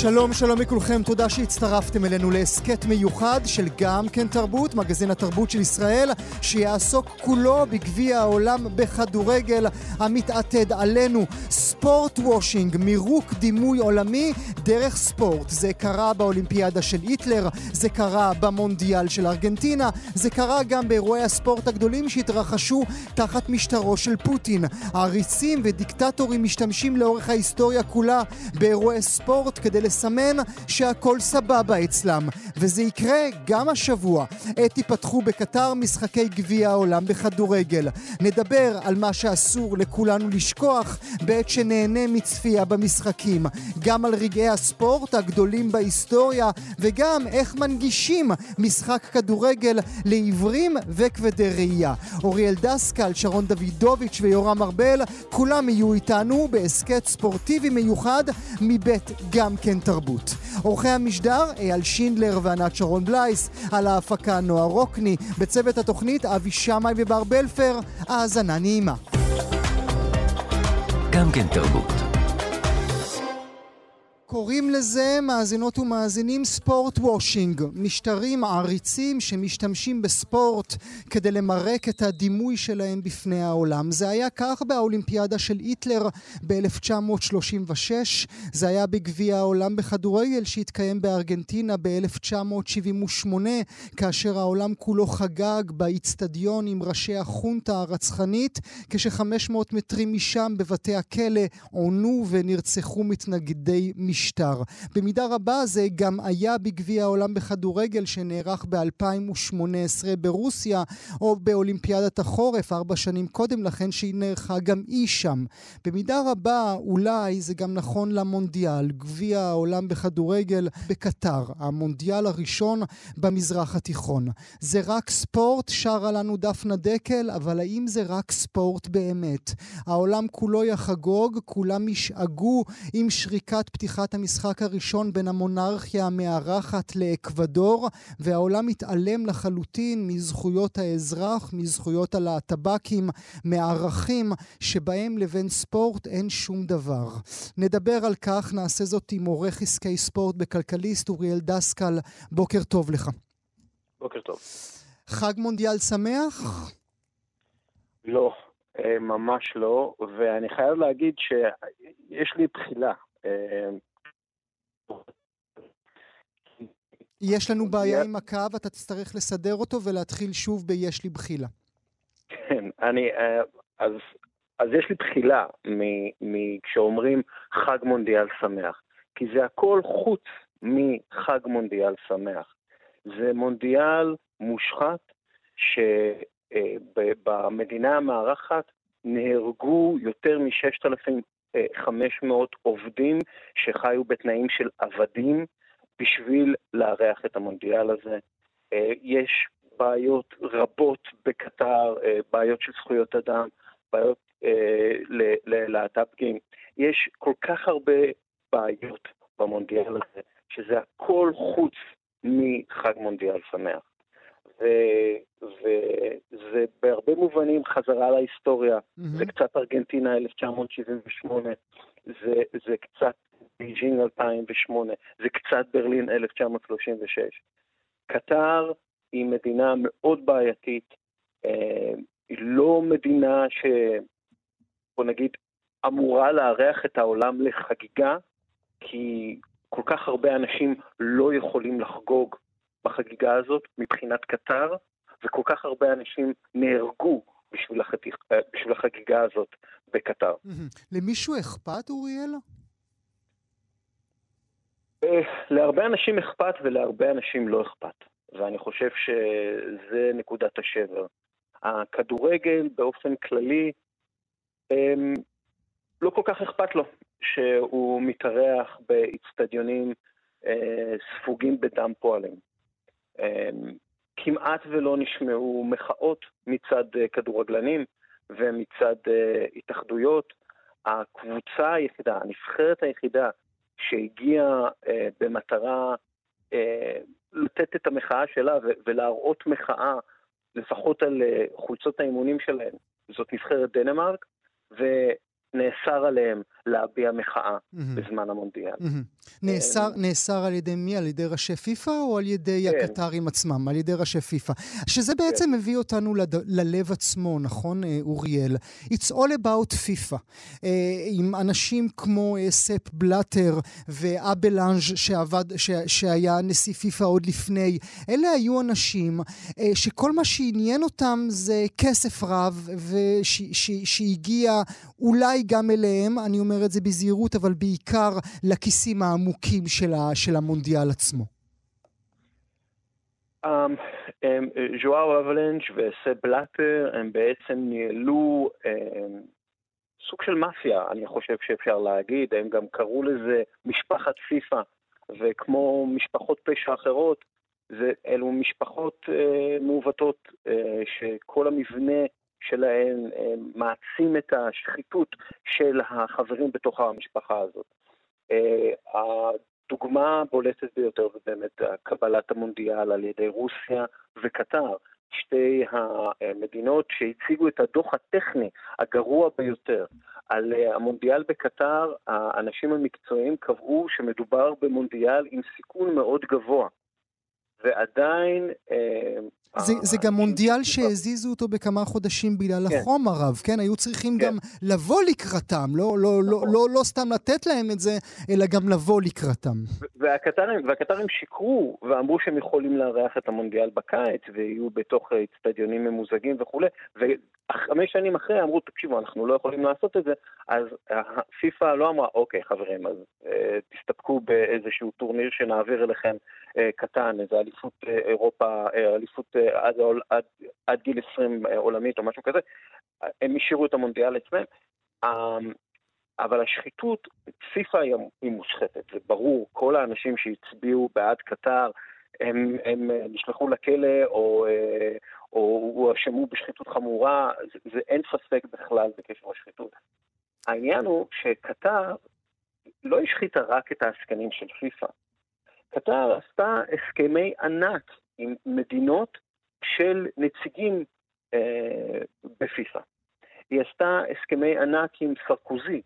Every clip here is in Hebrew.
שלום, שלום לכולכם, תודה שהצטרפתם אלינו להסכת מיוחד של גם כן תרבות, מגזין התרבות של ישראל, שיעסוק כולו בגביע העולם בכדורגל המתעתד עלינו. ספורט וושינג, מירוק דימוי עולמי דרך ספורט. זה קרה באולימפיאדה של היטלר, זה קרה במונדיאל של ארגנטינה, זה קרה גם באירועי הספורט הגדולים שהתרחשו תחת משטרו של פוטין. העריצים ודיקטטורים משתמשים לאורך ההיסטוריה כולה באירועי ספורט כדי לסמן שהכל סבבה אצלם. וזה יקרה גם השבוע. עת ייפתחו בקטר משחקי גביע העולם בכדורגל. נדבר על מה שאסור לכולנו לשכוח בעת שנהנה מצפייה במשחקים. גם על רגעי הספורט הגדולים בהיסטוריה, וגם איך מנגישים משחק כדורגל לעיוורים וכבדי ראייה. אוריאל דסקל, שרון דוידוביץ' ויורם ארבל, כולם יהיו איתנו בהסכת ספורטיבי מיוחד מבית גם כן תרבות. עורכי המשדר אייל שינדלר וענת שרון בלייס, על ההפקה נועה רוקני, בצוות התוכנית אבי שמאי ובר בלפר, האזנה נעימה. גם כן תרבות. קוראים לזה, מאזינות ומאזינים, ספורט וושינג. משטרים עריצים שמשתמשים בספורט כדי למרק את הדימוי שלהם בפני העולם. זה היה כך באולימפיאדה של היטלר ב-1936, זה היה בגביע העולם בכדורגל שהתקיים בארגנטינה ב-1978, כאשר העולם כולו חגג באיצטדיון עם ראשי החונטה הרצחנית, כש-500 מטרים משם בבתי הכלא עונו ונרצחו מתנגדי משטר. משטר. במידה רבה זה גם היה בגביע העולם בכדורגל שנערך ב-2018 ברוסיה, או באולימפיאדת החורף, ארבע שנים קודם לכן, שהיא נערכה גם היא שם. במידה רבה אולי זה גם נכון למונדיאל, גביע העולם בכדורגל בקטר, המונדיאל הראשון במזרח התיכון. זה רק ספורט, שרה לנו דפנה דקל, אבל האם זה רק ספורט באמת? העולם כולו יחגוג, כולם ישאגו עם שריקת פתיחת לקראת המשחק הראשון בין המונרכיה המארחת לאקוודור, והעולם מתעלם לחלוטין מזכויות האזרח, מזכויות הלהטב"קים, מערכים שבהם לבין ספורט אין שום דבר. נדבר על כך, נעשה זאת עם עורך עסקי ספורט בכלכליסט, אוריאל דסקל. בוקר טוב לך. בוקר טוב. חג מונדיאל שמח? לא, אה, ממש לא, ואני חייב להגיד שיש לי בחילה. יש לנו בעיה עם הקו, אתה תצטרך לסדר אותו ולהתחיל שוב ב"יש לי בחילה". כן, אני, אה, אז, אז יש לי בחילה כשאומרים חג מונדיאל שמח, כי זה הכל חוץ מחג מונדיאל שמח. זה מונדיאל מושחת שבמדינה אה, המארחת נהרגו יותר מ-6,500 עובדים שחיו בתנאים של עבדים בשביל לארח את המונדיאל הזה. אה, יש בעיות רבות בקטר, אה, בעיות של זכויות אדם, בעיות אה, ללהט"בים. יש כל כך הרבה בעיות במונדיאל הזה, שזה הכל חוץ מחג מונדיאל שמח. וזה בהרבה מובנים חזרה להיסטוריה. Mm-hmm. זה קצת ארגנטינה 1978, זה, זה קצת בייג'ינג 2008, זה קצת ברלין 1936. קטר היא מדינה מאוד בעייתית, אה, היא לא מדינה ש... בוא נגיד, אמורה לארח את העולם לחגיגה, כי כל כך הרבה אנשים לא יכולים לחגוג בחגיגה הזאת מבחינת קטר, וכל כך הרבה אנשים נהרגו בשביל, החתיך, אה, בשביל החגיגה הזאת בקטר. למישהו אכפת, אוריאל? אה, להרבה אנשים אכפת ולהרבה אנשים לא אכפת, ואני חושב שזה נקודת השבר. הכדורגל באופן כללי, אמ, לא כל כך אכפת לו שהוא מתארח באיצטדיונים אה, ספוגים בדם פועלים. אמ, כמעט ולא נשמעו מחאות מצד אה, כדורגלנים ומצד התאחדויות. הקבוצה היחידה, הנבחרת היחידה שהגיעה אה, במטרה אה, לתת את המחאה שלה ולהראות מחאה לפחות על אה, חולצות האימונים שלהם, זאת נבחרת דנמרק, ונאסר עליהם להביע מחאה. בזמן המונדיאל. Mm-hmm. נאסר, נאסר על ידי מי? על ידי ראשי פיפ"א או על ידי כן. הקטרים עצמם? על ידי ראשי פיפ"א. שזה בעצם כן. מביא אותנו לד... ללב עצמו, נכון, אה, אוריאל? It's all about פיפ"א. אה, עם אנשים כמו אה, ספ בלאטר ואבלאנג' שעבד, ש... שהיה נשיא פיפ"א עוד לפני, אלה היו אנשים שכל מה שעניין אותם זה כסף רב, ושהגיע וש... אולי גם אליהם, אני אומר את זה בזהירות, אבל בעיקר לכיסים העמוקים של, ה, של המונדיאל עצמו? Um, ז'ואר אבלנץ' וסב בלאטר הם בעצם ניהלו um, סוג של מאפיה, אני חושב שאפשר להגיד, הם גם קראו לזה משפחת פיפ"א, וכמו משפחות פשע אחרות, זה, אלו משפחות uh, מעוותות uh, שכל המבנה שלהן אה, מעצים את השחיתות של החברים בתוך המשפחה הזאת. אה, הדוגמה הבולטת ביותר זה באמת קבלת המונדיאל על ידי רוסיה וקטר, שתי המדינות שהציגו את הדוח הטכני הגרוע ביותר. על אה, המונדיאל בקטר, האנשים המקצועיים קבעו שמדובר במונדיאל עם סיכון מאוד גבוה. ועדיין... אה, זה, זה גם מונדיאל שהזיזו אותו בכמה חודשים בגלל כן. החום הרב, כן? היו צריכים כן. גם לבוא לקראתם, לא, לא, לא, נכון. לא, לא סתם לתת להם את זה, אלא גם לבוא לקראתם. והקטרים, והקטרים שיקרו ואמרו שהם יכולים לארח את המונדיאל בקיץ, ויהיו בתוך אצטדיונים ממוזגים וכולי, וחמש שנים אחרי אמרו, תקשיבו, אנחנו לא יכולים לעשות את זה, אז פיפ"א לא אמרה, אוקיי חברים, אז אה, תסתפקו באיזשהו טורניר שנעביר אליכם אה, קטן, איזה אליפות אה, אירופה, אה, אליפות עד, עד, עד גיל 20 עולמית או משהו כזה, הם השאירו את המונדיאל אצלם. אמ, אבל השחיתות, פיפ"א היא מושחתת, זה ברור, כל האנשים שהצביעו בעד קטר, הם, הם נשלחו לכלא או, או הואשמו בשחיתות חמורה, זה, זה אין ספק בכלל בקשר לשחיתות. העניין הוא שקטר לא השחיתה רק את העסקנים של פיפ"א, קטר עשתה הסכמי ענק עם מדינות של נציגים אה, בפיפ"א. היא עשתה הסכמי ענק עם סרקוזי,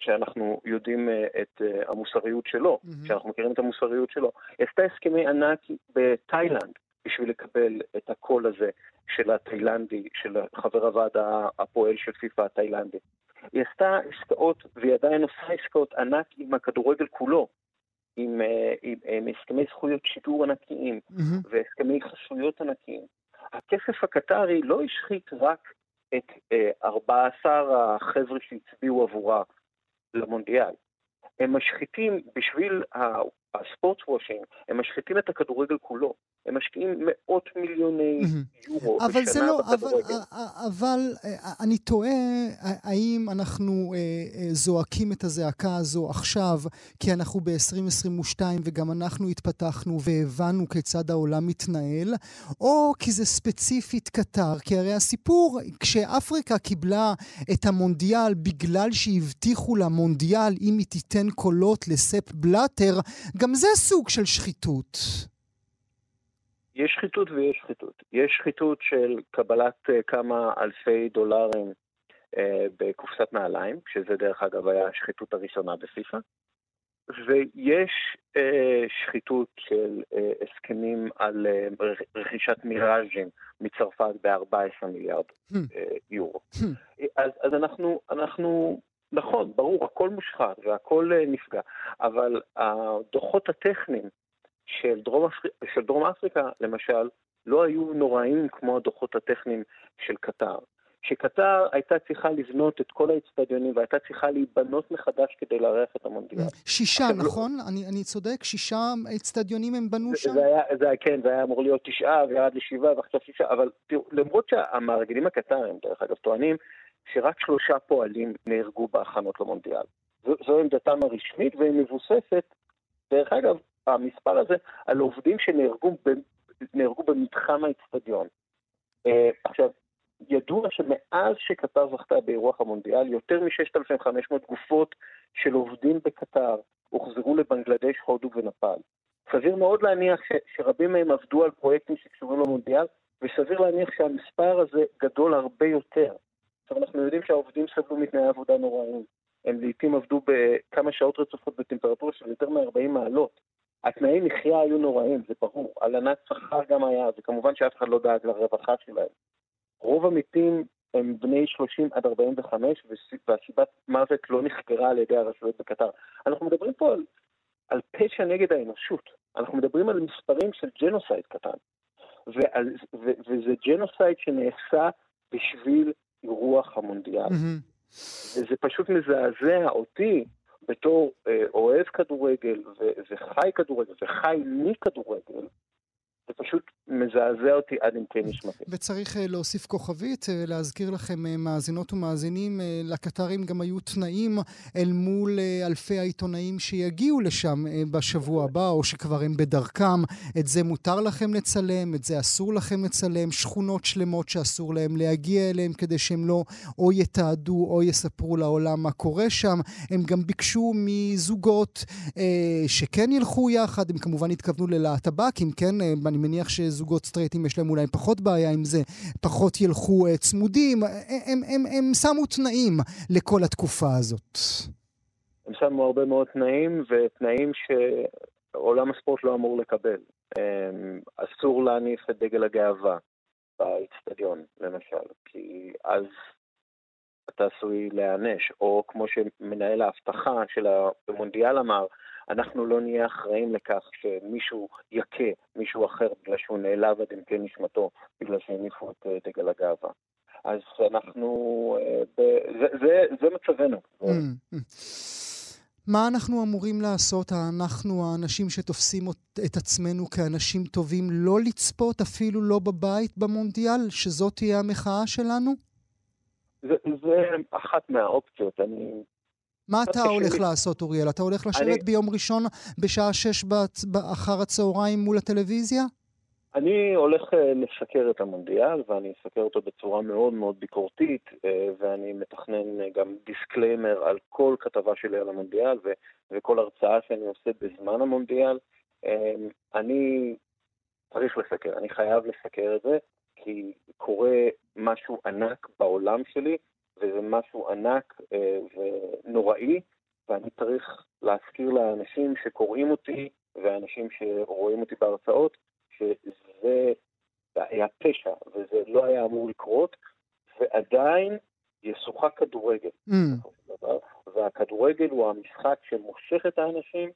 שאנחנו יודעים אה, את אה, המוסריות שלו, mm-hmm. שאנחנו מכירים את המוסריות שלו. היא עשתה הסכמי ענק בתאילנד בשביל לקבל את הקול הזה של התאילנדי, של חבר הוועד הפועל של פיפ"א התאילנדי. היא עשתה עסקאות, והיא עדיין עושה עסקאות ענק עם הכדורגל כולו. עם, אה, עם, עם הסכמי זכויות שידור ענקיים mm-hmm. והסכמי חסויות ענקיים. הכסף הקטרי לא השחית רק את אה, 14 החבר'ה שהצביעו עבורה למונדיאל. הם משחיתים בשביל הספורט וושינג, הם משחיתים את הכדורגל כולו. הם משקיעים מאות מיליוני יורו אבל בשנה לא, בכדורגל. אבל, אבל אה, אני תוהה האם אנחנו אה, אה, זועקים את הזעקה הזו עכשיו כי אנחנו ב-2022 וגם אנחנו התפתחנו והבנו כיצד העולם מתנהל, או כי זה ספציפית קטר. כי הרי הסיפור, כשאפריקה קיבלה את המונדיאל בגלל שהבטיחו לה מונדיאל אם היא תיתן קולות לספ בלאטר, גם זה סוג של שחיתות. יש שחיתות ויש שחיתות. יש שחיתות של קבלת uh, כמה אלפי דולרים uh, בקופסת נעליים, שזה דרך אגב היה השחיתות הראשונה בפיפ"א, ויש uh, שחיתות של uh, הסכמים על uh, רכישת מיראז'ים מצרפת ב-14 מיליארד uh, יורו. אז, אז אנחנו, אנחנו, נכון, ברור, הכל מושחת והכל uh, נפגע, אבל הדוחות הטכניים של דרום, אפר... של דרום אפריקה, למשל, לא היו נוראים כמו הדוחות הטכניים של קטר. שקטר הייתה צריכה לבנות את כל האצטדיונים והייתה צריכה להיבנות מחדש כדי לארח את המונדיאל. שישה, עכשיו, לא- נכון? לא... אני, אני צודק? שישה אצטדיונים הם בנו שם? זה היה, זה היה, כן, זה היה אמור להיות תשעה וירד לשבעה ועכשיו שישה, אבל תראו, למרות שהמארגנים הקטרים, דרך אגב, טוענים שרק שלושה פועלים נהרגו בהכנות למונדיאל. זו, זו עמדתם הרשמית והיא מבוססת, דרך אגב, המספר הזה על עובדים שנהרגו במתחם האצטדיון. Uh, עכשיו, ידוע שמאז שקטר זכתה באירוח המונדיאל, יותר מ-6,500 גופות של עובדים בקטר הוחזרו לבנגלדש, הודו ונפאל. סביר מאוד להניח ש, שרבים מהם עבדו על פרויקטים שקשורים למונדיאל, וסביר להניח שהמספר הזה גדול הרבה יותר. עכשיו, אנחנו יודעים שהעובדים סבלו מתנאי עבודה נוראים. הם לעיתים עבדו בכמה שעות רצופות בטמפרטורה של יותר מ-40 מעלות. התנאי מחיה היו נוראים, זה ברור. הלנת שכר גם היה, וכמובן שאף אחד לא דאג לרווחה שלהם. רוב המתים הם בני 30 עד 45, והסיבת מוות לא נחקרה על ידי הרשויות בקטר. אנחנו מדברים פה על, על פשע נגד האנושות. אנחנו מדברים על מספרים של genocide קטן. ועל, ו, וזה genocide שנעשה בשביל אירוח המונדיאל. Mm-hmm. וזה פשוט מזעזע אותי בתור אה, אוהב כדורגל ו- וחי כדורגל וחי מכדורגל, זה פשוט מזעזע אותי עד עמקי נשמתי. וצריך אה, להוסיף כוכבית, אה, להזכיר לכם, אה, מאזינות ומאזינים, לקטרים גם היו תנאים אל מול אלפי העיתונאים שיגיעו לשם בשבוע הבא, או שכבר הם בדרכם. את זה מותר לכם לצלם, את זה אסור לכם לצלם, שכונות שלמות שאסור להם להגיע אליהם כדי שהם לא או יתעדו או יספרו לעולם מה קורה שם. הם גם ביקשו מזוגות אה, שכן ילכו יחד, הם כמובן התכוונו ללהטב"קים, כן? אני מניח שזוגות סטרייטים יש להם אולי פחות בעיה עם זה, פחות ילכו uh, צמודים, הם, הם, הם, הם שמו תנאים לכל התקופה הזאת. הם שמו הרבה מאוד תנאים, ותנאים שעולם הספורט לא אמור לקבל. אסור להניף את דגל הגאווה באיצטדיון, למשל, כי אז אתה עשוי להיענש, או כמו שמנהל האבטחה של המונדיאל אמר, אנחנו לא נהיה אחראים לכך שמישהו יכה מישהו אחר בגלל שהוא נעלב עד עמקי נשמתו, בגלל שהניפו את אה, דגל הגאווה. אז אנחנו, אה, זה, זה, זה מצבנו. Mm, mm. מה אנחנו אמורים לעשות, אנחנו האנשים שתופסים את עצמנו כאנשים טובים, לא לצפות אפילו לא בבית במונדיאל, שזאת תהיה המחאה שלנו? זה, זה אחת מהאופציות. אני מה אתה הולך שלי. לעשות, אוריאל? אתה הולך לשבת אני... ביום ראשון בשעה שש אחר הצהריים מול הטלוויזיה? אני הולך אה, לסקר את המונדיאל, ואני אסקר אותו בצורה מאוד מאוד ביקורתית, אה, ואני מתכנן אה, גם disclaimer על כל כתבה שלי על המונדיאל, ו- וכל הרצאה שאני עושה בזמן המונדיאל. אני צריך לסקר, אני חייב לסקר את זה, כי קורה משהו ענק בעולם שלי, וזה משהו ענק אה, ונוראי, ואני צריך להזכיר לאנשים שקוראים אותי ואנשים שרואים אותי בהרצאות, שזה היה פשע וזה לא היה אמור לקרות, ועדיין ישוחק כדורגל. Mm. והכדורגל הוא המשחק שמושך את האנשים.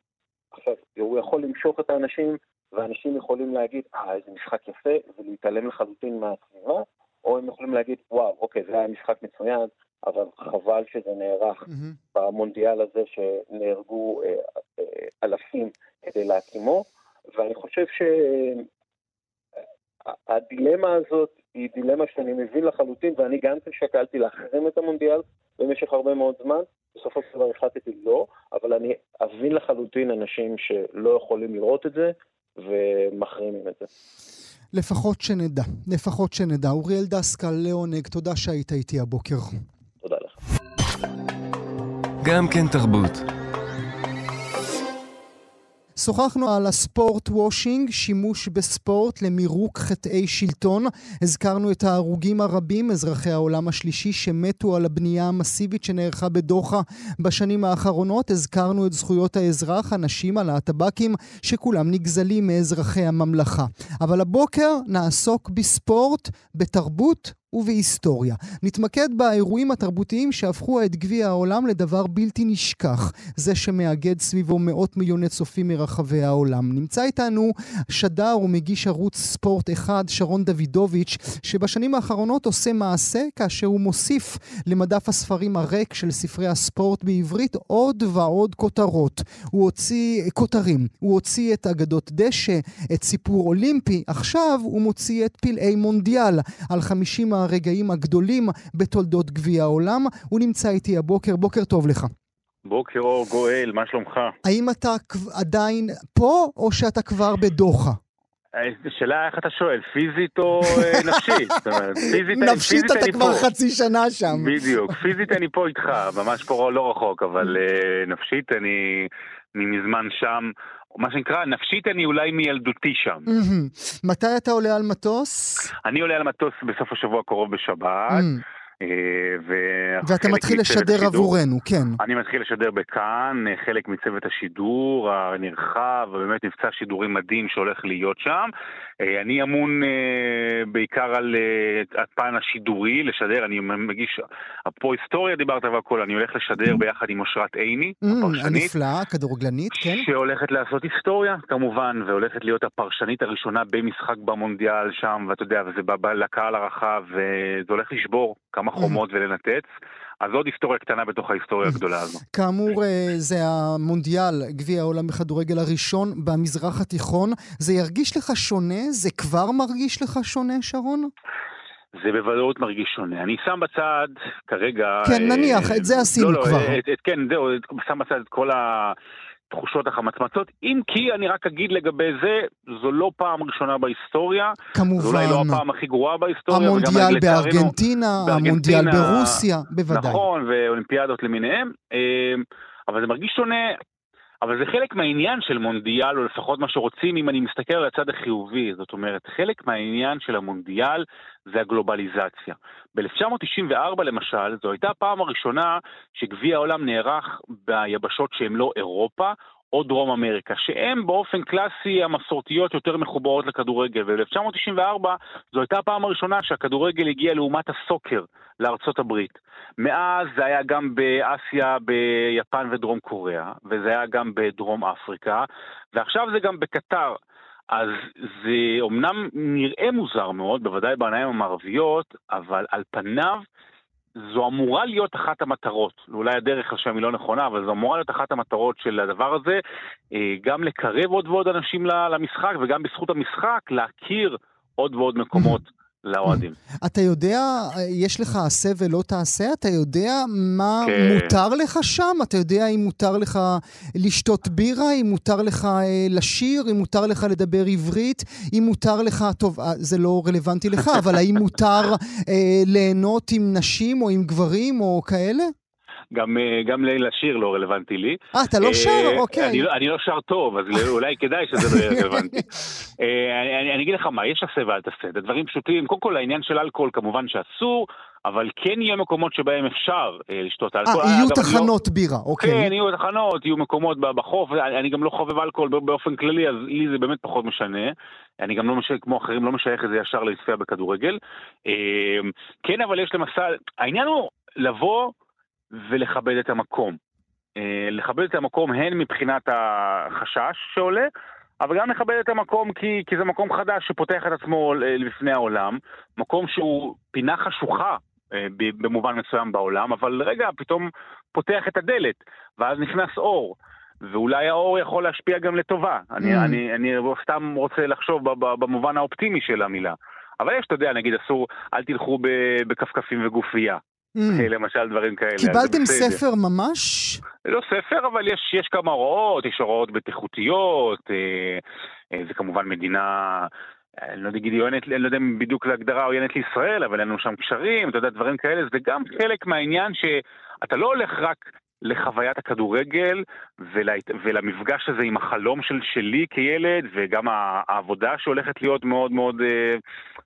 עכשיו, הוא יכול למשוך את האנשים, ואנשים יכולים להגיד, אה, איזה משחק יפה, ולהתעלם לחלוטין מהסביבה, או הם יכולים להגיד, וואו, אוקיי, זה היה משחק מצוין, אבל חבל שזה נערך mm-hmm. במונדיאל הזה שנהרגו אה, אה, אלפים כדי להקימו, ואני חושב שהדילמה הזאת היא דילמה שאני מבין לחלוטין, ואני גם כן שקלתי להחרים את המונדיאל במשך הרבה מאוד זמן. בסופו של דבר החלטתי לא, אבל אני אבין לחלוטין אנשים שלא יכולים לראות את זה ומחרימים את זה. לפחות שנדע, לפחות שנדע. אוריאל דסקל, לעונג, תודה שהיית איתי הבוקר. תודה לך. גם כן תרבות. שוחחנו על הספורט וושינג, שימוש בספורט למירוק חטאי שלטון. הזכרנו את ההרוגים הרבים, אזרחי העולם השלישי, שמתו על הבנייה המסיבית שנערכה בדוחה בשנים האחרונות. הזכרנו את זכויות האזרח, הנשים, הלהטב"קים, שכולם נגזלים מאזרחי הממלכה. אבל הבוקר נעסוק בספורט, בתרבות ובהיסטוריה. נתמקד באירועים התרבותיים שהפכו את גביע העולם לדבר בלתי נשכח, זה שמאגד סביבו מאות מיליוני צופים מרחבי העולם. נמצא איתנו שדר ומגיש ערוץ ספורט אחד, שרון דוידוביץ', שבשנים האחרונות עושה מעשה כאשר הוא מוסיף למדף הספרים הריק של ספרי הספורט בעברית עוד ועוד כותרות. הוא הוציא כותרים, הוא הוציא את אגדות דשא, את סיפור אולימפי, עכשיו הוא מוציא את פלאי מונדיאל על 50 הרגעים הגדולים בתולדות גביע העולם. הוא נמצא איתי הבוקר, בוקר טוב לך. בוקר אור גואל, מה שלומך? האם אתה עדיין פה או שאתה כבר בדוחה? השאלה איך אתה שואל, פיזית או אה, נפשית? נפשית אתה כבר חצי שנה שם. בדיוק, פיזית אני פה איתך, ממש פה לא רחוק, אבל אה, נפשית אני מזמן שם. מה שנקרא, נפשית אני אולי מילדותי שם. מתי אתה עולה על מטוס? אני עולה על מטוס בסוף השבוע הקרוב בשבת. אה, ואתה מתחיל לשדר השידור, עבורנו, כן. אני מתחיל לשדר בכאן, אה, חלק מצוות השידור הנרחב, ובאמת מבצע שידורים מדהים שהולך להיות שם. אה, אני אמון בעיקר על הפן השידורי, לשדר, אני מגיש, אפרופו היסטוריה דיברת והכל, אני הולך לשדר ביחד עם אושרת עיני, mm, הפרשנית. הנפלאה, כדורגלנית, כן. שהולכת לעשות היסטוריה, כמובן, והולכת להיות הפרשנית הראשונה במשחק במונדיאל שם, ואתה יודע, וזה לקהל הרחב, וזה הולך לשבור כמה חומות ולנתץ. אז עוד היסטוריה קטנה בתוך ההיסטוריה הגדולה הזו. כאמור, אה, זה המונדיאל, גביע העולם בכדורגל הראשון במזרח התיכון. זה ירגיש לך שונה? זה כבר מרגיש לך שונה, שרון? זה בוודאות מרגיש שונה. אני שם בצד כרגע... כן, נניח, אה, את זה עשינו לא, לא, כבר. כן, זהו, שם בצד את כל ה... תחושות החמצמצות, אם כי אני רק אגיד לגבי זה, זו לא פעם ראשונה בהיסטוריה. כמובן. זו אולי לא הפעם הכי גרועה בהיסטוריה. המונדיאל בארגנטינה, המונדיאל ברוסיה, בוודאי. נכון, ואולימפיאדות למיניהם. אה, אבל זה מרגיש שונה, אבל זה חלק מהעניין של מונדיאל, או לפחות מה שרוצים, אם אני מסתכל על הצד החיובי. זאת אומרת, חלק מהעניין של המונדיאל זה הגלובליזציה. ב-1994 למשל, זו הייתה הפעם הראשונה שגביע העולם נערך ביבשות שהן לא אירופה, או דרום אמריקה, שהן באופן קלאסי המסורתיות יותר מחוברות לכדורגל. וב-1994 זו הייתה הפעם הראשונה שהכדורגל הגיע לעומת הסוקר לארצות הברית. מאז זה היה גם באסיה, ביפן ודרום קוריאה, וזה היה גם בדרום אפריקה, ועכשיו זה גם בקטר. אז זה אומנם נראה מוזר מאוד, בוודאי בעיניים המערביות, אבל על פניו זו אמורה להיות אחת המטרות, אולי הדרך שם היא לא נכונה, אבל זו אמורה להיות אחת המטרות של הדבר הזה, אה, גם לקרב עוד ועוד אנשים למשחק, וגם בזכות המשחק להכיר עוד ועוד מקומות. לאוהדים. אתה יודע, יש לך עשה ולא תעשה? אתה יודע מה כן. מותר לך שם? אתה יודע אם מותר לך לשתות בירה, אם מותר לך אה, לשיר, אם מותר לך לדבר עברית, אם מותר לך, טוב, אה, זה לא רלוונטי לך, אבל האם מותר אה, ליהנות עם נשים או עם גברים או כאלה? גם, אה, גם ליל השיר לא רלוונטי לי. אה, אתה לא שר? אה, אוקיי. אני, לא, אני לא שר טוב, אז אולי כדאי שזה לא יהיה רלוונטי. אה, אני, אני, אני אגיד לך מה, יש עשה ואל תעשה, זה דברים פשוטים. קודם כל, העניין של אלכוהול כמובן שאסור, אבל כן יהיו מקומות שבהם אפשר אה, לשתות אלכוהול. אה, יהיו תחנות לא... בירה, אוקיי. כן, יהיו תחנות, יהיו מקומות בחוף, אני, אני גם לא חובב אלכוהול באופן כללי, אז לי זה באמת פחות משנה. אני גם לא משייך, כמו אחרים, לא משייך את זה ישר לצפייה בכדורגל. כן, אבל יש למשל, העניין הוא לבוא ולכבד את המקום. אה, לכבד את המקום הן מבחינת החשש שעולה, אבל גם לכבד את המקום כי, כי זה מקום חדש שפותח את עצמו לפני העולם, מקום שהוא פינה חשוכה אה, במובן מסוים בעולם, אבל רגע, פתאום פותח את הדלת, ואז נכנס אור. ואולי האור יכול להשפיע גם לטובה. Mm. אני, אני, אני סתם רוצה לחשוב במובן האופטימי של המילה. אבל יש, אתה יודע, נגיד אסור, אל תלכו בכפכפים וגופייה. Mm. למשל דברים כאלה. קיבלתם ספר ממש? לא ספר, אבל יש, יש כמה הוראות, יש הוראות בטיחותיות, אה, אה, זה כמובן מדינה... אני לא יודע, עוינת, אני לא יודע אם בדיוק להגדרה עוינת לישראל, אבל אין לנו שם קשרים, אתה יודע, דברים כאלה, זה גם חלק מהעניין שאתה לא הולך רק לחוויית הכדורגל ול, ולמפגש הזה עם החלום של, שלי כילד, וגם העבודה שהולכת להיות מאוד מאוד, אה,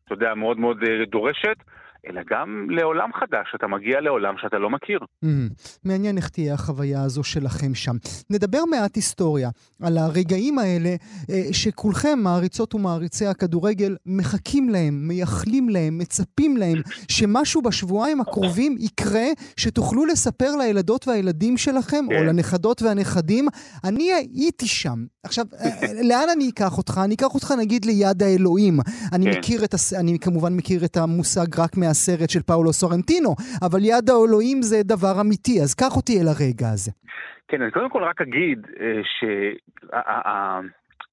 אתה יודע, מאוד מאוד דורשת. אלא גם לעולם חדש, אתה מגיע לעולם שאתה לא מכיר. Mm-hmm. מעניין איך תהיה החוויה הזו שלכם שם. נדבר מעט היסטוריה, על הרגעים האלה אה, שכולכם, מעריצות ומעריצי הכדורגל, מחכים להם, מייחלים להם, מצפים להם, שמשהו בשבועיים הקרובים יקרה, שתוכלו לספר לילדות והילדים שלכם, כן. או לנכדות והנכדים, אני הייתי שם. עכשיו, אה, לאן אני אקח אותך? אני אקח אותך נגיד ליד האלוהים. אני כן. מכיר את, הס... אני כמובן מכיר את המושג רק מה... מהסרט של פאולו סורנטינו, אבל יד האלוהים זה דבר אמיתי, אז קח אותי אל הרגע הזה. כן, אני קודם כל רק אגיד אה,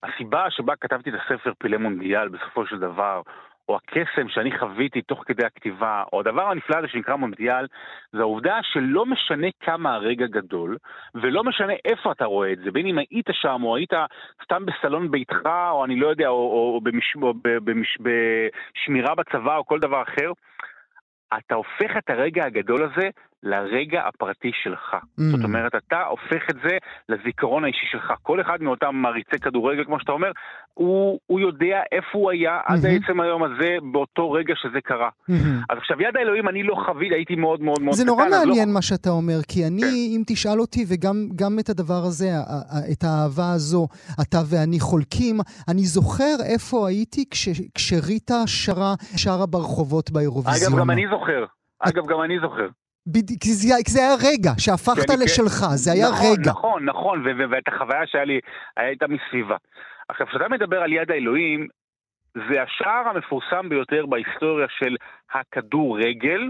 שהסיבה שבה כתבתי את הספר פילי מונדיאל בסופו של דבר, או הקסם שאני חוויתי תוך כדי הכתיבה, או הדבר הנפלא הזה שנקרא מונדיאל, זה העובדה שלא משנה כמה הרגע גדול, ולא משנה איפה אתה רואה את זה, בין אם היית שם, או היית סתם בסלון ביתך, או אני לא יודע, או, או, במש, או במש, בשמירה בצבא, או כל דבר אחר, אתה הופך את הרגע הגדול הזה לרגע הפרטי שלך. Mm. זאת אומרת, אתה הופך את זה לזיכרון האישי שלך. כל אחד מאותם מעריצי כדורגל, כמו שאתה אומר, הוא, הוא יודע איפה הוא היה mm-hmm. עד עצם היום הזה, באותו רגע שזה קרה. Mm-hmm. אז עכשיו, יד האלוהים, אני לא חוויתי, הייתי מאוד מאוד מאוד קטן. זה נורא לא- מעניין לא... מה שאתה אומר, כי אני, כן. אם תשאל אותי, וגם את הדבר הזה, את האהבה הזו, אתה ואני חולקים, אני זוכר איפה הייתי כש, כשריטה שרה, שרה ברחובות באירוויזיון. אגב, גם אני זוכר. אגב, גם אני זוכר. בדיוק, כי זה, זה היה רגע, שהפכת כן, לשלך, כן. זה היה נכון, רגע. נכון, נכון, ואת החוויה שהיה לי, הייתה מסביבה. עכשיו, כשאתה מדבר על יד האלוהים, זה השער המפורסם ביותר בהיסטוריה של הכדורגל,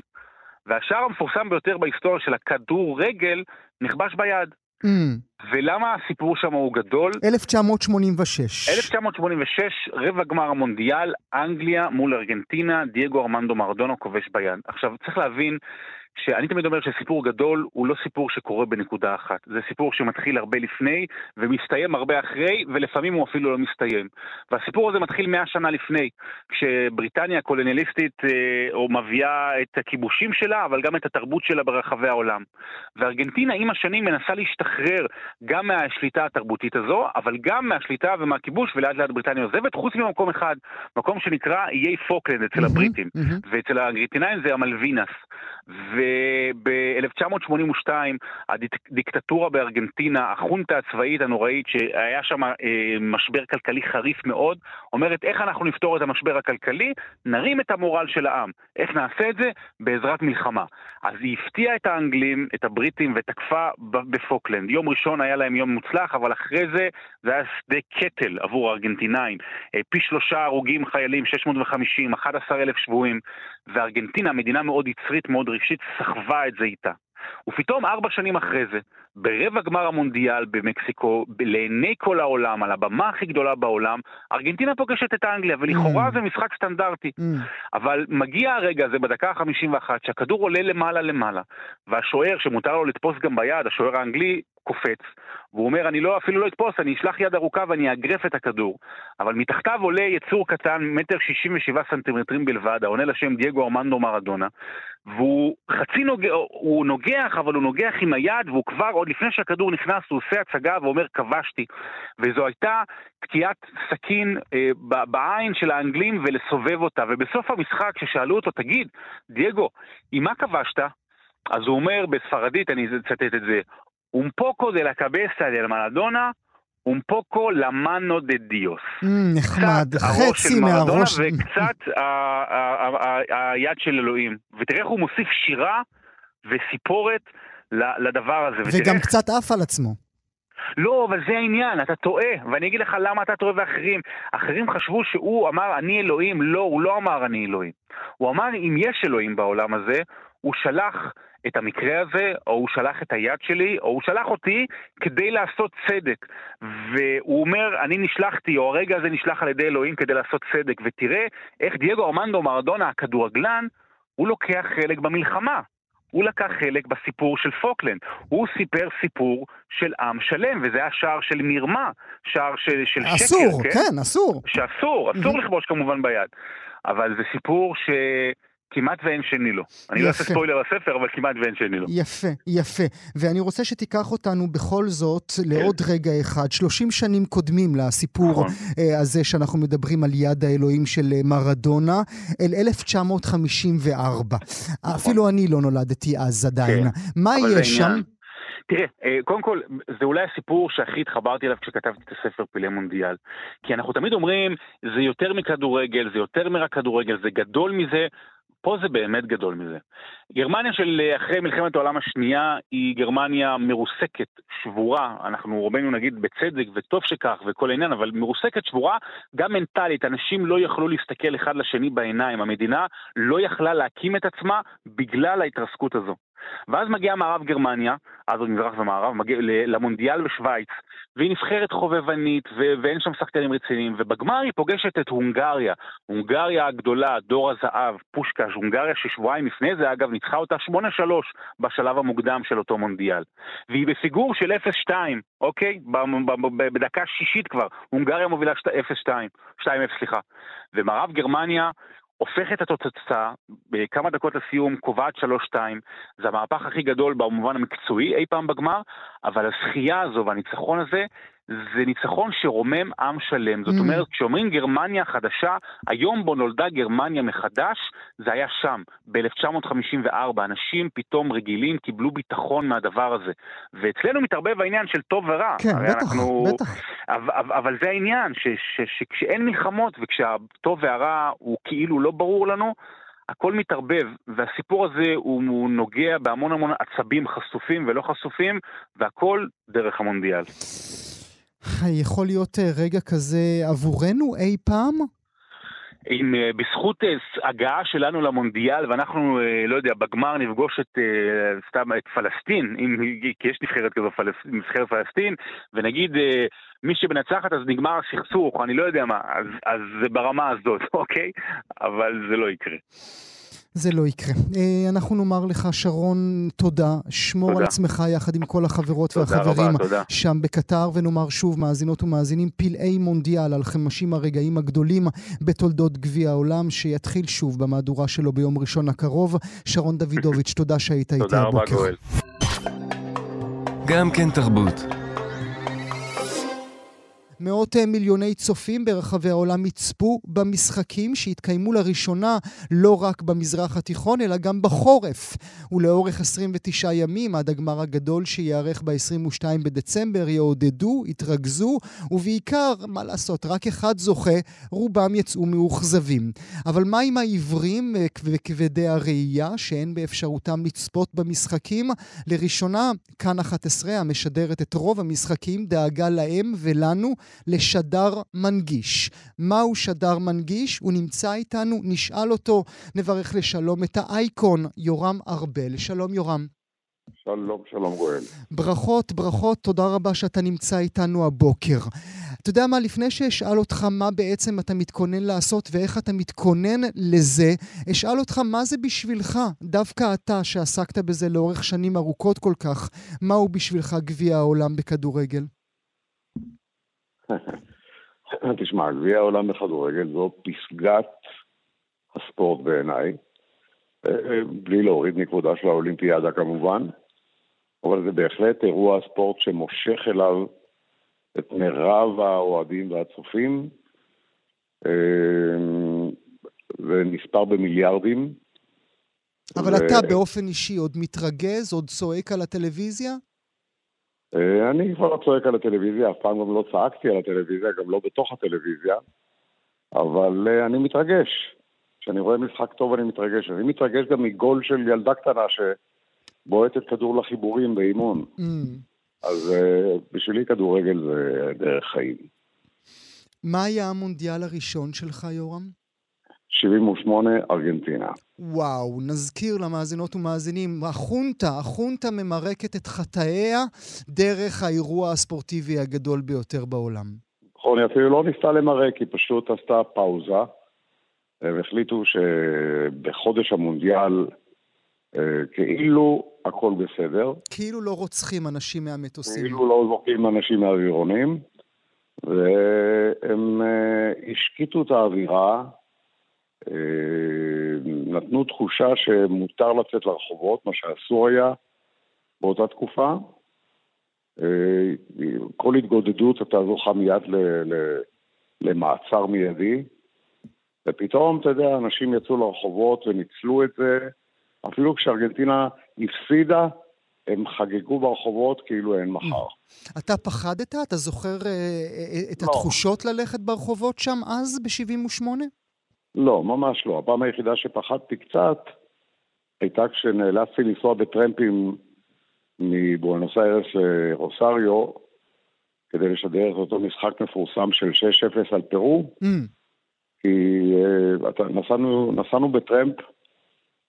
והשער המפורסם ביותר בהיסטוריה של הכדורגל נכבש ביד. Mm. ולמה הסיפור שם הוא גדול? 1986. 1986, רבע גמר המונדיאל, אנגליה מול ארגנטינה, דייגו ארמנדו מרדונו כובש ביד. עכשיו, צריך להבין שאני תמיד אומר שסיפור גדול הוא לא סיפור שקורה בנקודה אחת. זה סיפור שמתחיל הרבה לפני ומסתיים הרבה אחרי, ולפעמים הוא אפילו לא מסתיים. והסיפור הזה מתחיל מאה שנה לפני, כשבריטניה הקולוניאליסטית אה, או מביאה את הכיבושים שלה, אבל גם את התרבות שלה ברחבי העולם. וארגנטינה עם השנים מנסה להשתחרר גם מהשליטה התרבותית הזו, אבל גם מהשליטה ומהכיבוש, ולאט לאט בריטניה עוזבת, חוץ ממקום אחד, מקום שנקרא איי פוקלנד אצל הבריטים. ואצל הארגנטינאים זה המלווינס. וב-1982 הדיקטטורה בארגנטינה, החונטה הצבאית הנוראית, שהיה שם אה, משבר כלכלי חריף מאוד, אומרת איך אנחנו נפתור את המשבר הכלכלי? נרים את המורל של העם. איך נעשה את זה? בעזרת מלחמה. אז היא הפתיעה את האנגלים, את הבריטים, ותקפה בפוקלנד. יום ראשון היה להם יום מוצלח, אבל אחרי זה זה היה שדה קטל עבור הארגנטינאים. אה, פי שלושה הרוגים חיילים, 650, 11 אלף שבויים. וארגנטינה, מדינה מאוד יצרית, מאוד רגשית, סחבה את זה איתה. ופתאום ארבע שנים אחרי זה, ברבע גמר המונדיאל במקסיקו, לעיני כל העולם, על הבמה הכי גדולה בעולם, ארגנטינה פוגשת את אנגליה, ולכאורה mm. זה משחק סטנדרטי. Mm. אבל מגיע הרגע הזה בדקה ה-51, שהכדור עולה למעלה למעלה, והשוער, שמותר לו לתפוס גם ביד, השוער האנגלי, קופץ, והוא אומר, אני לא, אפילו לא אתפוס, אני אשלח יד ארוכה ואני אאגרף את הכדור. אבל מתחתיו עולה יצור קטן, מטר שישים ושבעה סנטימטרים בלבד, העונה לשם דייגו ארמנדו מרדונה, והוא חצי נוגח, הוא נוגח, אבל הוא נוגח עם היד, והוא כבר, עוד לפני שהכדור נכנס, הוא עושה הצגה ואומר, כבשתי. וזו הייתה תקיעת סכין אה, בעין של האנגלים ולסובב אותה. ובסוף המשחק, כששאלו אותו, תגיד, דייגו, עם מה כבשת? אז הוא אומר בספרדית, אני אצטט את זה, un poco de la cabeza del Maradona, un poco la mano de Dios. נחמד, חצי מהראש. וקצת היד של אלוהים. ותראה איך הוא מוסיף שירה וסיפורת לדבר הזה. וגם קצת עף על עצמו. לא, אבל זה העניין, אתה טועה, ואני אגיד לך למה אתה טועה ואחרים. אחרים חשבו שהוא אמר אני אלוהים, לא, הוא לא אמר אני אלוהים. הוא אמר אם יש אלוהים בעולם הזה, הוא שלח את המקרה הזה, או הוא שלח את היד שלי, או הוא שלח אותי כדי לעשות צדק. והוא אומר, אני נשלחתי, או הרגע הזה נשלח על ידי אלוהים כדי לעשות צדק. ותראה איך דייגו ארמנדו מרדונה, הכדורגלן, הוא לוקח חלק במלחמה. הוא לקח חלק בסיפור של פוקלנד. הוא סיפר סיפור של עם שלם, וזה היה שער של מרמה, שער של, של אסור, שקר, כן? כן, אסור. שאסור, אסור לכבוש כמובן ביד. אבל זה סיפור ש... כמעט ואין שני לו. אני לא אעשה ספוילר לספר, אבל כמעט ואין שני לו. יפה, יפה. ואני רוצה שתיקח אותנו בכל זאת לעוד כן. רגע אחד, 30 שנים קודמים לסיפור נכון. אה, הזה שאנחנו מדברים על יד האלוהים של אה, מרדונה, אל 1954. נכון. אפילו אני לא נולדתי אז עדיין. כן. מה יש שם? תראה, אה, קודם כל, זה אולי הסיפור שהכי התחברתי אליו כשכתבתי את הספר פילי מונדיאל. כי אנחנו תמיד אומרים, זה יותר מכדורגל, זה יותר מרק כדורגל, זה גדול מזה, פה זה באמת גדול מזה. גרמניה של אה, אחרי מלחמת העולם השנייה היא גרמניה מרוסקת, שבורה, אנחנו רובנו נגיד בצדק וטוב שכך וכל העניין, אבל מרוסקת, שבורה, גם מנטלית, אנשים לא יכלו להסתכל אחד לשני בעיניים, המדינה לא יכלה להקים את עצמה בגלל ההתרסקות הזו. ואז מגיעה מערב גרמניה, אז עוד מזרח ומערב, מגיע למונדיאל בשוויץ, והיא נבחרת חובבנית ו- ואין שם שחקנים רציניים, ובגמר היא פוגשת את הונגריה, הונגריה הגדולה, דור הזהב, פושקש, הונגריה ששבועיים לפני זה אגב ניצחה אותה 8-3 בשלב המוקדם של אותו מונדיאל. והיא בפיגור של 0-2, אוקיי? בדקה שישית כבר, הונגריה מובילה 0-2, 2-0 סליחה. ומערב גרמניה הופכת את התוצאה בכמה דקות לסיום, קובעת 3-2. זה המהפך הכי גדול במובן המקצועי אי פעם בגמר, אבל הזכייה הזו והניצחון הזה זה ניצחון שרומם עם שלם. זאת mm. אומרת, כשאומרים גרמניה חדשה, היום בו נולדה גרמניה מחדש, זה היה שם, ב-1954. אנשים פתאום רגילים קיבלו ביטחון מהדבר הזה. ואצלנו מתערבב העניין של טוב ורע. כן, בטח, אנחנו... בטח. אבל, אבל זה העניין, שכשאין מלחמות וכשהטוב והרע הוא כאילו לא ברור לנו, הכל מתערבב, והסיפור הזה הוא, הוא נוגע בהמון המון עצבים חשופים ולא חשופים, והכל דרך המונדיאל. יכול להיות אה, רגע כזה עבורנו אי פעם? אם אה, בזכות אה, הגעה שלנו למונדיאל, ואנחנו, לא יודע, בגמר נפגוש את, סתם, את פלסטין, אם, כי יש נבחרת כזו, פלס, נבחרת פלסטין, ונגיד מי שמנצחת אז נגמר הסכסוך, אני לא יודע מה, אז, אז זה ברמה הזאת, אוקיי? אבל זה לא יקרה. זה לא יקרה. אה, אנחנו נאמר לך, שרון, תודה. שמור תודה. על עצמך יחד עם כל החברות תודה והחברים רבה, תודה. שם בקטר, ונאמר שוב, מאזינות ומאזינים, פלאי מונדיאל על חמשים הרגעים הגדולים בתולדות גביע העולם, שיתחיל שוב במהדורה שלו ביום ראשון הקרוב. שרון דוידוביץ', תודה שהיית איתי הבוקר. תודה רבה, גואל. גם כן תרבות. מאות אה, מיליוני צופים ברחבי העולם יצפו במשחקים שהתקיימו לראשונה לא רק במזרח התיכון, אלא גם בחורף. ולאורך 29 ימים, עד הגמר הגדול שייערך ב-22 בדצמבר, יעודדו, יתרכזו, ובעיקר, מה לעשות, רק אחד זוכה, רובם יצאו מאוכזבים. אבל מה עם העיוורים אה, וכבדי הראייה, שאין באפשרותם לצפות במשחקים? לראשונה, כאן 11, המשדרת את רוב המשחקים, דאגה להם ולנו לשדר מנגיש. מהו שדר מנגיש? הוא נמצא איתנו, נשאל אותו, נברך לשלום את האייקון, יורם ארבל. שלום יורם. שלום, שלום גואל. ברכות, ברכות, תודה רבה שאתה נמצא איתנו הבוקר. אתה יודע מה, לפני שאשאל אותך מה בעצם אתה מתכונן לעשות ואיך אתה מתכונן לזה, אשאל אותך מה זה בשבילך, דווקא אתה שעסקת בזה לאורך שנים ארוכות כל כך, מהו בשבילך גביע העולם בכדורגל? תשמע, גביע העולם בכדורגל זו פסגת הספורט בעיניי, אה, אה, בלי להוריד מכבודה של האולימפיאדה כמובן, אבל זה בהחלט אירוע ספורט שמושך אליו את מירב האוהדים והצופים, ונספר אה, במיליארדים. אבל ו... אתה באופן אישי עוד מתרגז, עוד צועק על הטלוויזיה? אה, אני כבר לא צועק על הטלוויזיה, אף פעם גם לא צעקתי על הטלוויזיה, גם לא בתוך הטלוויזיה, אבל אה, אני מתרגש. כשאני רואה משחק טוב אני מתרגש. אני מתרגש גם מגול של ילדה קטנה שבועטת כדור לחיבורים באימון. Mm. אז uh, בשבילי כדורגל זה דרך חיים. מה היה המונדיאל הראשון שלך, יורם? 78, ארגנטינה. וואו, נזכיר למאזינות ומאזינים, החונטה, החונטה ממרקת את חטאיה דרך האירוע הספורטיבי הגדול ביותר בעולם. נכון, היא אפילו לא ניסתה למרק, היא פשוט עשתה פאוזה. הם החליטו שבחודש המונדיאל אה, כאילו הכל בסדר. כאילו לא רוצחים אנשים מהמטוסים. כאילו לא זורקים אנשים מהאווירונים, והם אה, השקיטו את האווירה. אה, נתנו תחושה שמותר לצאת לרחובות, מה שאסור היה באותה תקופה. אה, כל התגודדות אתה זוכה מיד למעצר מיידי, ופתאום, אתה יודע, אנשים יצאו לרחובות וניצלו את זה. אפילו כשארגנטינה הפסידה, הם חגגו ברחובות כאילו אין מחר. אתה פחדת? אתה זוכר אה, את לא. התחושות ללכת ברחובות שם אז, ב-78? לא, ממש לא. הפעם היחידה שפחדתי קצת הייתה כשנאלצתי לנסוע בטרמפים מבואנוס איירס לרוסריו כדי לשדר את אותו משחק מפורסם של 6-0 על פרו. Mm. כי uh, נסענו, נסענו בטרמפ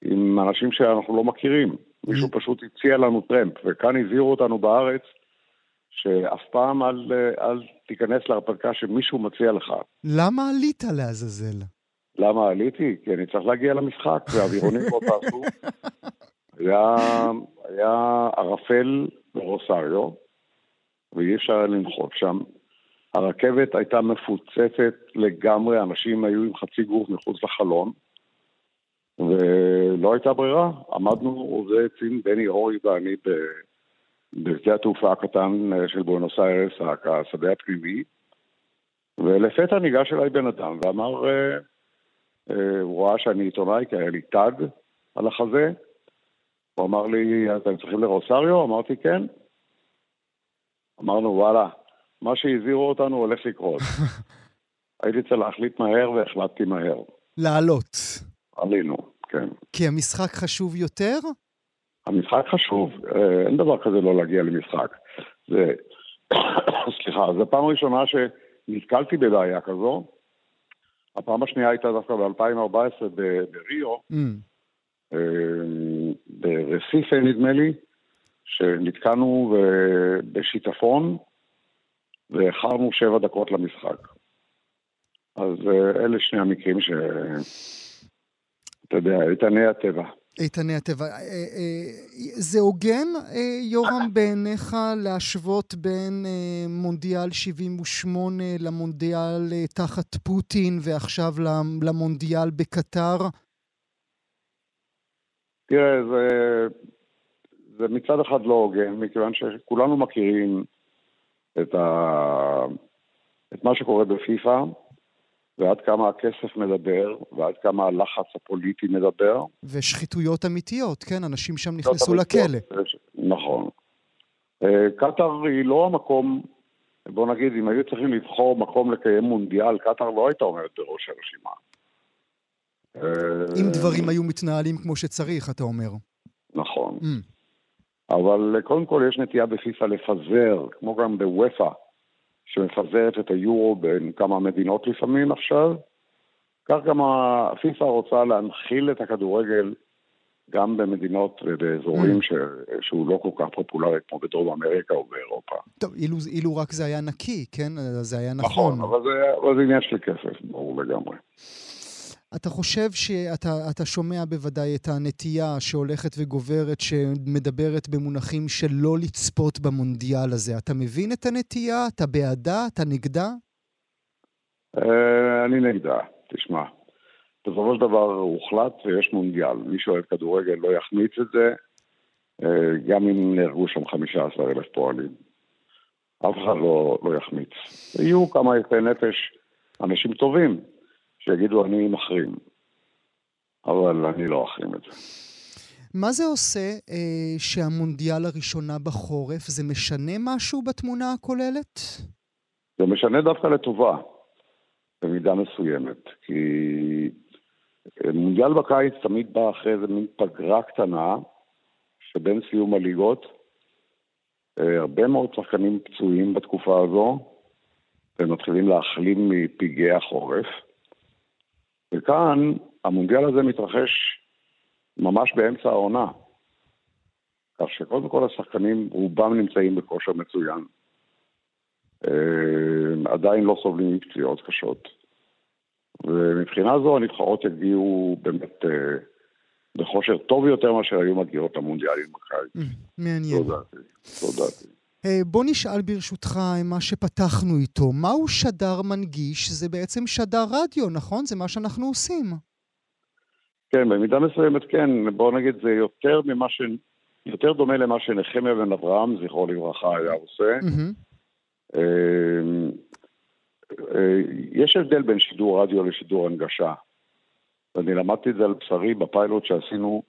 עם אנשים שאנחנו לא מכירים, מישהו פשוט הציע לנו טרמפ, וכאן הזהירו אותנו בארץ שאף פעם אל, אל תיכנס להרפתקה שמישהו מציע לך. למה עלית לעזאזל? למה עליתי? כי אני צריך להגיע למשחק, והאווירונים לא טסו. היה, היה ערפל ברוסריו, ואי אפשר לנחות שם. הרכבת הייתה מפוצצת לגמרי, אנשים היו עם חצי גוף מחוץ לחלון, ולא הייתה ברירה. עמדנו עוזי עצים, בני אורי ואני, בשדה התעופה הקטן של בואנוס איירס, השדה הפנימי, ולפתע ניגש אליי בן אדם ואמר, אה, אה, הוא ראה שאני עיתונאי, כי היה לי טאג על החזה. הוא אמר לי, אתם צריכים לרוסריו? אמרתי, כן. אמרנו, וואלה, מה שהזהירו אותנו הולך לקרות. הייתי צריך להחליט מהר והחלטתי מהר. לעלות. עלינו, כן. כי המשחק חשוב יותר? המשחק חשוב, אה, אין דבר כזה לא להגיע למשחק. זה, סליחה, זו פעם ראשונה שנתקלתי בבעיה כזו. הפעם השנייה הייתה דווקא ב-2014 בריו, mm. אה, ברסיפה נדמה לי, שנתקענו בשיטפון ואיחרנו שבע דקות למשחק. אז אה, אלה שני המקרים ש... אתה יודע, איתני הטבע. איתני הטבע. אה, אה, זה הוגן, יורם, בעיניך להשוות בין מונדיאל 78 למונדיאל תחת פוטין ועכשיו למונדיאל בקטר? תראה, זה, זה מצד אחד לא הוגן, מכיוון שכולנו מכירים את, ה... את מה שקורה בפיפ"א, ועד כמה הכסף מדבר, ועד כמה הלחץ הפוליטי מדבר. ושחיתויות אמיתיות, כן? אנשים שם נכנסו לכלא. נכון. אה, קטאר היא לא המקום, בוא נגיד, אם היו צריכים לבחור מקום לקיים מונדיאל, קטאר לא הייתה עומדת בראש הרשימה. אם דברים היו מתנהלים כמו שצריך, אתה אומר. נכון. Mm. אבל קודם כל יש נטייה בפיפ"א לפזר, כמו גם בוופא, שמפזרת את היורו בין כמה מדינות לפעמים עכשיו. כך גם הפיפ"א רוצה להנחיל את הכדורגל גם במדינות ובאזורים mm. ש... שהוא לא כל כך פופולרי כמו בדרום אמריקה או באירופה. טוב, אילו, אילו רק זה היה נקי, כן? זה היה נכון. נכון, אבל זה, אבל זה עניין של כסף, ברור לגמרי. אתה חושב שאתה שומע בוודאי את הנטייה שהולכת וגוברת, שמדברת במונחים של לא לצפות במונדיאל הזה. אתה מבין את הנטייה? אתה בעדה? אתה נגדה? אה, אני נגדה. תשמע, בסופו של דבר הוחלט ויש מונדיאל. מי שאוהב כדורגל לא יחמיץ את זה, אה, גם אם נהרגו שם 15 אלף פועלים. אף אחד לא, לא יחמיץ. יהיו כמה יפי נפש, אנשים טובים, שיגידו אני מחרים. אבל אני לא אחרים את זה. מה זה עושה אה, שהמונדיאל הראשונה בחורף, זה משנה משהו בתמונה הכוללת? זה משנה דווקא לטובה, במידה מסוימת. כי אה, מונדיאל בקיץ תמיד בא אחרי איזה מין פגרה קטנה, שבין סיום הליגות. אה, הרבה מאוד שחקנים פצועים בתקופה הזו, והם מתחילים להחלים מפגעי החורף. וכאן המונדיאל הזה מתרחש ממש באמצע העונה. כך שקודם כל השחקנים, רובם נמצאים בכושר מצוין. אה, עדיין לא סובלים מפציעות קשות. ומבחינה זו הנבחרות יגיעו באמת אה, בכושר טוב יותר מאשר היו מגיעות למונדיאלים בקיץ. Mm, מעניין. זו דעתי. אה, בוא נשאל ברשותך מה שפתחנו איתו. מהו שדר מנגיש? זה בעצם שדר רדיו, נכון? זה מה שאנחנו עושים. כן, במידה מסוימת כן. בוא נגיד, זה יותר ממה ש... יותר דומה למה שנחמיה בן אברהם, זכרו לברכה, היה עושה. Mm-hmm. יש הבדל בין שידור רדיו לשידור הנגשה. ואני למדתי את זה על בשרי בפיילוט שעשינו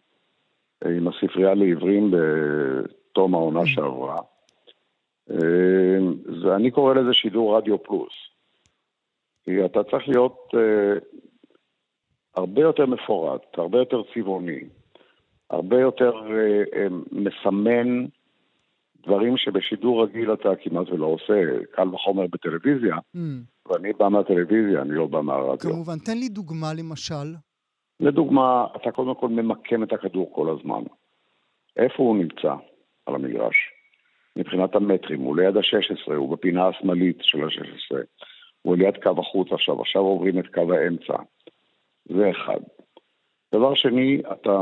עם הספרייה לעיוורים בתום העונה שעברה. ואני קורא לזה שידור רדיו פלוס. כי אתה צריך להיות uh, הרבה יותר מפורט, הרבה יותר צבעוני, הרבה יותר uh, uh, מסמן דברים שבשידור רגיל אתה כמעט ולא עושה, קל וחומר בטלוויזיה, mm. ואני בא מהטלוויזיה, אני לא בא מהרדיו. כמובן, תן לי דוגמה למשל. לדוגמה, אתה קודם כל ממקם את הכדור כל הזמן. איפה הוא נמצא על המגרש? מבחינת המטרים, הוא ליד ה-16, הוא בפינה השמאלית של ה-16, הוא ליד קו החוץ עכשיו, עכשיו עוברים את קו האמצע. זה אחד. דבר שני, אתה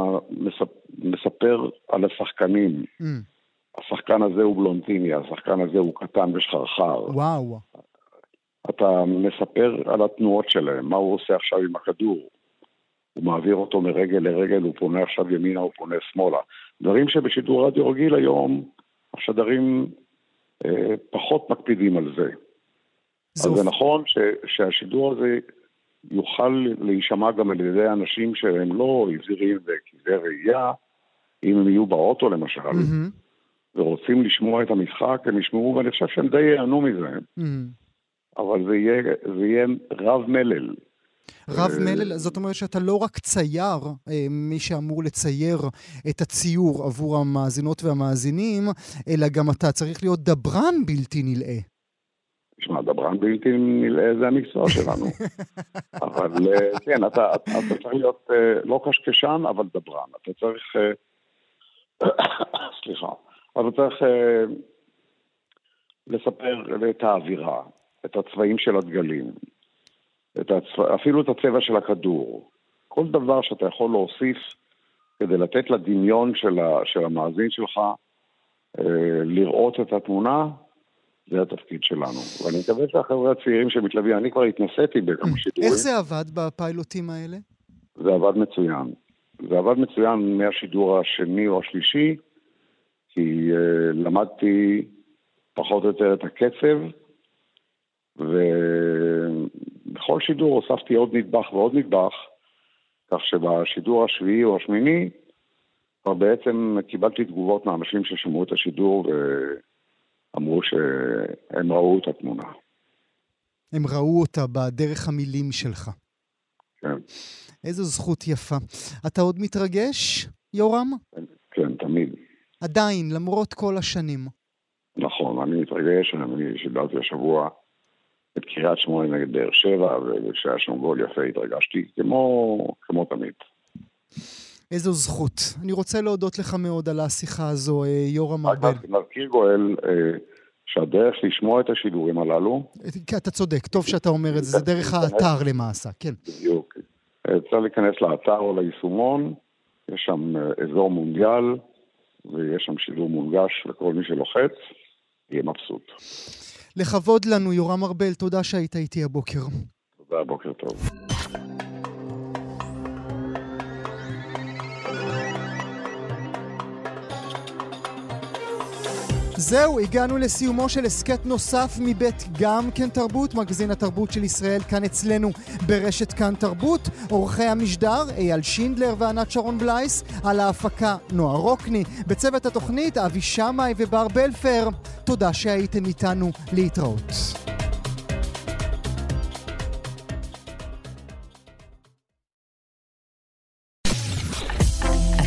מספר על השחקנים. Mm. השחקן הזה הוא בלונטיני, השחקן הזה הוא קטן ושחרחר. וואו. אתה מספר על התנועות שלהם, מה הוא עושה עכשיו עם הכדור. הוא מעביר אותו מרגל לרגל, הוא פונה עכשיו ימינה, הוא פונה שמאלה. דברים שבשידור רדיו רגיל היום, השדרים אה, פחות מקפידים על זה. אז זה נכון ש, שהשידור הזה יוכל להישמע גם על ידי אנשים שהם לא עיוורים וכבדי ראייה, אם הם יהיו באוטו למשל, mm-hmm. ורוצים לשמוע את המשחק, הם ישמעו, ואני חושב שהם די ייהנו מזה. Mm-hmm. אבל זה יהיה, זה יהיה רב מלל. רב אה, מלל, זאת אומרת שאתה לא רק צייר, אה, מי שאמור לצייר את הציור עבור המאזינות והמאזינים, אלא גם אתה צריך להיות דברן בלתי נלאה. תשמע, דברן בלתי נלאה זה המקצוע שלנו. אבל אה, כן, אתה, אתה צריך להיות לא קשקשן, אבל דברן. אתה צריך... סליחה. אתה צריך לספר את האווירה, את הצבעים של הדגלים, את הצבע, אפילו את הצבע של הכדור. כל דבר שאתה יכול להוסיף כדי לתת לדמיון של, ה, של המאזין שלך אה, לראות את התמונה, זה התפקיד שלנו. ואני מקווה שהחבר'ה הצעירים שמתלווים, אני כבר התנסיתי בכמה שידורים. איך זה עבד בפיילוטים האלה? זה עבד מצוין. זה עבד מצוין מהשידור השני או השלישי, כי uh, למדתי פחות או יותר את הקצב, ובכל שידור הוספתי עוד נדבך ועוד נדבך, כך שבשידור השביעי או השמיני כבר בעצם קיבלתי תגובות מאנשים ששמעו את השידור ואמרו שהם ראו את התמונה. הם ראו אותה בדרך המילים שלך. כן. איזו זכות יפה. אתה עוד מתרגש, יורם? כן, תמיד. עדיין, למרות כל השנים. נכון, אני מתרגש, אני שידרתי השבוע את קריית שמונה נגד באר שבע, וכשהיה שם גול יפה התרגשתי, כמו, כמו תמיד. איזו זכות. אני רוצה להודות לך מאוד על השיחה הזו, אה, יורם ארבל. רק נזכיר גואל, אה, שהדרך לשמוע את השידורים הללו... אתה צודק, טוב שאתה אומר את זה, זה דרך האתר למעשה, כן. בדיוק. אה, צריך להיכנס לאתר או ליישומון, יש שם אזור מונדיאל, ויש שם שידור מונגש לכל מי שלוחץ, יהיה מבסוט. לכבוד לנו, יורם ארבל, תודה שהיית איתי הבוקר. תודה, בוקר טוב. זהו, הגענו לסיומו של הסכת נוסף מבית גם כן תרבות, מגזין התרבות של ישראל כאן אצלנו ברשת כאן תרבות. עורכי המשדר אייל שינדלר וענת שרון בלייס, על ההפקה נועה רוקני, בצוות התוכנית אבי שמאי ובר בלפר. תודה שהייתם איתנו להתראות.